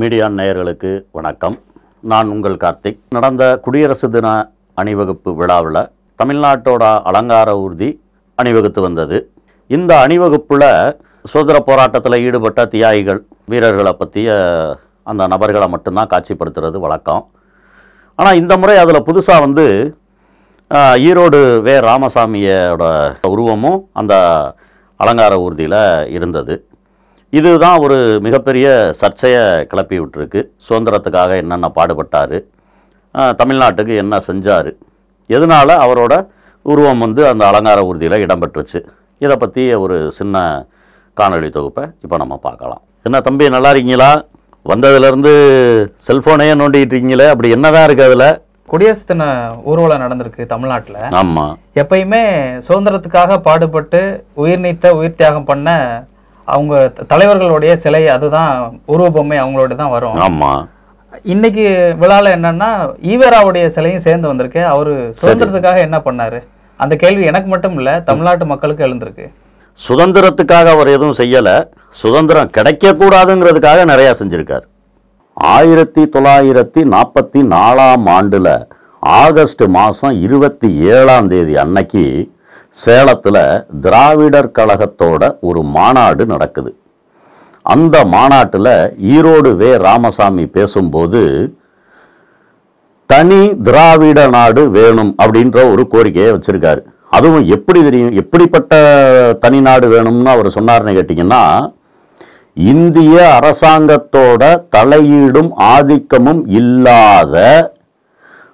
Media நேயர்களுக்கு வணக்கம். நான் உங்கள் கார்த்திக். நடந்த குடியரசு தின அணிவகுப்பு விழாவில் தமிழ்நாட்டோட அலங்கார ஊர்தி அணிவகுத்து வந்தது. இந்த அணிவகுப்பில் சுதந்திர போராட்டத்தில் ஈடுபட்ட தியாகிகள் வீரர்களை பற்றிய அந்த நபர்களை மட்டும்தான் காட்சிப்படுத்துறது வழக்கம். ஆனால் இந்த முறை அதில் புதுசாக வந்து ஈரோடு வே. ராமசாமியோட உருவமும் அந்த அலங்கார ஊர்தியில் இருந்தது. இதுதான் ஒரு மிகப்பெரிய சர்ச்சையை கிளப்பி விட்டுருக்கு. சுதந்திரத்துக்காக என்னென்ன பாடுபட்டார்? தமிழ்நாட்டுக்கு என்ன செஞ்சார்? எதனால் அவரோட உருவம் வந்து அந்த அலங்கார ஊர்தியில் இடம்பெற்றுச்சு? இதை பற்றி ஒரு சின்ன காணொளி தொகுப்பை இப்போ நம்ம பார்க்கலாம். என்ன தம்பி நல்லா இருக்கீங்களா? வந்ததுலேருந்து செல்ஃபோனையே நோண்டிட்டு இருக்கீங்களே? அப்படி என்னதான் இருக்குது அதில்? குடியரசு தின ஊர்வலம் நடந்திருக்கு தமிழ்நாட்டில். ஆமாம் எப்பயுமே சுதந்திரத்துக்காக பாடுபட்டு உயிர் நீத்த உயிர் தியாகம் பண்ண அவங்க தலைவர்களுடைய சிலை அதுதான் உருவபொம்மை அவங்களோட தான் வரும். ஆமாம் இன்னைக்கு விழால என்னன்னா ஈவேராவுடைய சிலையும் சேர்ந்து வந்திருக்கு. அவரு சுதந்திரத்துக்காக என்ன பண்ணாரு? அந்த கேள்வி எனக்கு மட்டும் இல்ல தமிழ்நாட்டு மக்களுக்கு எழுந்திருக்கு. சுதந்திரத்துக்காக அவர் எதுவும் செய்யலை. சுதந்திரம் கிடைக்கக்கூடாதுங்கிறதுக்காக நிறையா செஞ்சுருக்கார். ஆயிரத்தி தொள்ளாயிரத்தி நாற்பத்தி நாலாம் ஆண்டில் ஆகஸ்ட் மாதம் இருபத்தி ஏழாம் தேதி அன்னைக்கு சேலத்தில் திராவிடர் கழகத்தோட ஒரு மாநாடு நடக்குது. அந்த மாநாட்டில் ஈரோடு வே. ராமசாமி பேசும்போது தனி திராவிட நாடு வேணும் அப்படின்ற ஒரு கோரிக்கையை வச்சுருக்காரு. அதுவும் எப்படி தெரியும்? எப்படிப்பட்ட தனி நாடு வேணும்னு அவர் சொன்னார்னு கேட்டிங்கன்னா இந்திய அரசாங்கத்தோட தலையீடும் ஆதிக்கமும் இல்லாத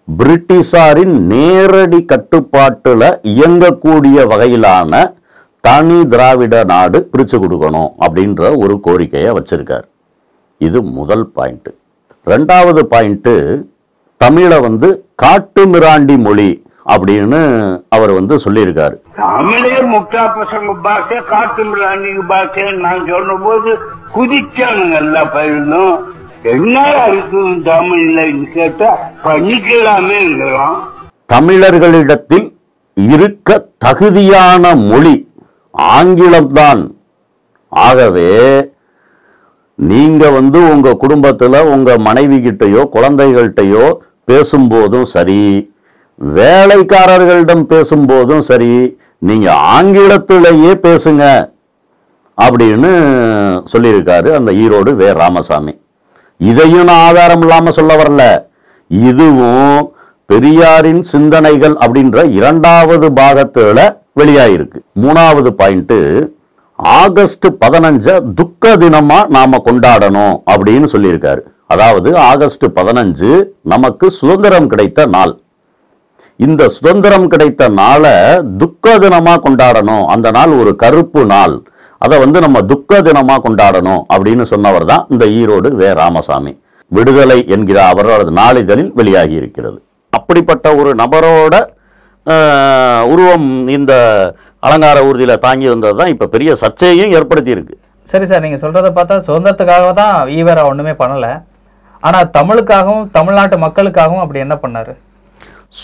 பிரிட்டிஷாரின் நேரடி கட்டுப்பாட்டில் இயங்கக்கூடிய வகையிலான தனி திராவிட நாடு பிரித்து கொடுக்கணும் அப்படின்ற ஒரு கோரிக்கையை வச்சுருக்கார். இது முதல் பாயிண்ட்டு ரெண்டாவது பாயிண்ட்டு தமிழை வந்து காட்டு மிராண்டி மொழி அப்படின்னு அவர் வந்து சொல்லியிருக்காரு. தமிழர் முட்டா பசங்க பாஷை காட்டு மிராண்டிங்க பாஷை நான் சொன்ன போது குதிச்சானுங்க எல்லா பயிலும். என்ன இருக்கு தமிழ்ல கேட்டா பண்ணிக்கலாமே தமிழர்களிடத்தில் இருக்க தகுதியான மொழி ஆங்கிலம்தான். ஆகவே நீங்க வந்து உங்க குடும்பத்துல உங்க மனைவி கிட்டையோ குழந்தைகள்கிட்டயோ பேசும்போதும் சரி வேலைக்காரர்களிடம் பேசும்போதும் சரி நீங்க ஆங்கிலத்திலேயே பேசுங்க அப்படின்னு சொல்லியிருக்காரு அந்த ஈரோடு வே. ராமசாமி. இதையும் நான் ஆதாரம் இல்லாமல் சொல்ல வரல. இதுவும் பெரியாரின் சிந்தனைகள் அப்படின்ற இரண்டாவது பாகத்தில் வெளியாயிருக்கு. மூணாவது பாயிண்ட்டு ஆகஸ்ட் பதினஞ்ச துக்க தினமா நாம கொண்டாடணும் அப்படின்னு சொல்லியிருக்காரு. அதாவது ஆகஸ்ட் பதினஞ்சு நமக்கு சுதந்திரம் கிடைத்த நாள். இந்த சுதந்திரம் கிடைத்த நாளை துக்க தினமா கொண்டாடணும். அந்த நாள் ஒரு கருப்பு நாள். அதை வந்து நம்ம துக்க தினமா கொண்டாடணும் அப்படின்னு சொன்னவர் தான் இந்த ஈரோடு வே. ராமசாமி. விடுதலை என்கிற அவரது நாளிதழில் வெளியாகி இருக்கிறது. அப்படிப்பட்ட ஒரு நபரோட உருவம் இந்த அலங்கார ஊர்தியில தாங்கி வந்தது தான் இப்போ பெரிய சர்ச்சையையும் ஏற்படுத்தி இருக்கு சரி சார் நீங்க சொல்றத பார்த்தா சுதந்திரத்துக்காக தான் ஈவேரா ஒண்ணுமே பண்ணல. ஆனா தமிழுக்காகவும் தமிழ்நாட்டு மக்களுக்காகவும் அப்படி என்ன பண்ணாரு?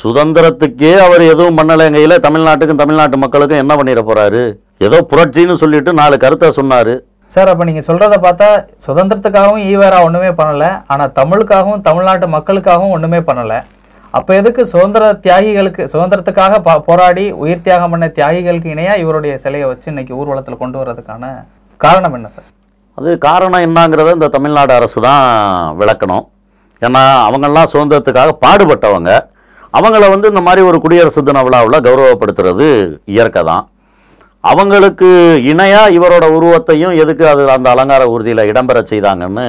சுதந்திரத்துக்கே அவர் எதுவும் பண்ணலைங்கையில தமிழ்நாட்டுக்கும் தமிழ்நாட்டு மக்களுக்கும் என்ன பண்ணிட போறாரு? ஏதோ புரட்சின்னு சொல்லிட்டு நாலு கருத்தை சொன்னாரு. சார் அப்ப நீங்க சொல்றத பார்த்தா சுதந்திரத்துக்காகவும் ஈவேரா ஒண்ணுமே பண்ணல ஆனா தமிழுக்காகவும் தமிழ்நாட்டு மக்களுக்காகவும் ஒண்ணுமே பண்ணல. அப்ப எதுக்கு சுதந்திர தியாகிகளுக்கு சுதந்திரத்துக்காக பா- போராடி உயிர் தியாகம் பண்ண தியாகிகளுக்கு இணையா இவருடைய சிலையை வச்சு இன்னைக்கு ஊர்வலத்துல கொண்டு வர்றதுக்கான காரணம் என்ன சார்? அது காரணம் என்னங்கிறத இந்த தமிழ்நாடு அரசு தான் விளக்கணும். ஏன்னா அவங்கெல்லாம் சுதந்திரத்துக்காக பாடுபட்டவங்க. அவங்கள வந்து இந்த மாதிரி ஒரு குடியரசு தின விழாவில் கௌரவப்படுத்துறது இயற்கை தான். அவங்களுக்கு இணையாக இவரோட உருவத்தையும் எதுக்கு அது அந்த அலங்கார ஊர்தியில் இடம்பெற செய்தாங்கன்னு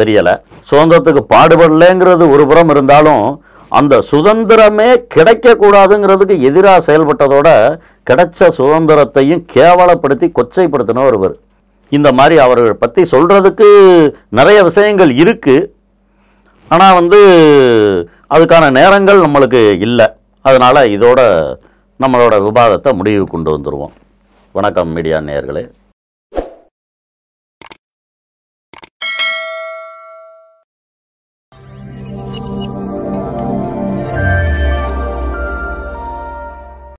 தெரியலை. சுதந்திரத்துக்கு பாடுபடலைங்கிறது ஒரு புறம் இருந்தாலும் அந்த சுதந்திரமே கிடைக்கக்கூடாதுங்கிறதுக்கு எதிராக செயல்பட்டதோட கிடைச்ச சுதந்திரத்தையும் கேவலப்படுத்தி கொச்சைப்படுத்தின ஒருவர். இந்த மாதிரி அவர்கள் பற்றி சொல்கிறதுக்கு நிறைய விஷயங்கள் இருக்குது ஆனால் வந்து அதுக்கான நேரங்கள் நம்மளுக்கு இல்லை. அதனால் இதோட நம்மளோட விவாதத்தை முடிவு கொண்டு வந்துடுவோம் வணக்கம் மீடியா நேயர்களே.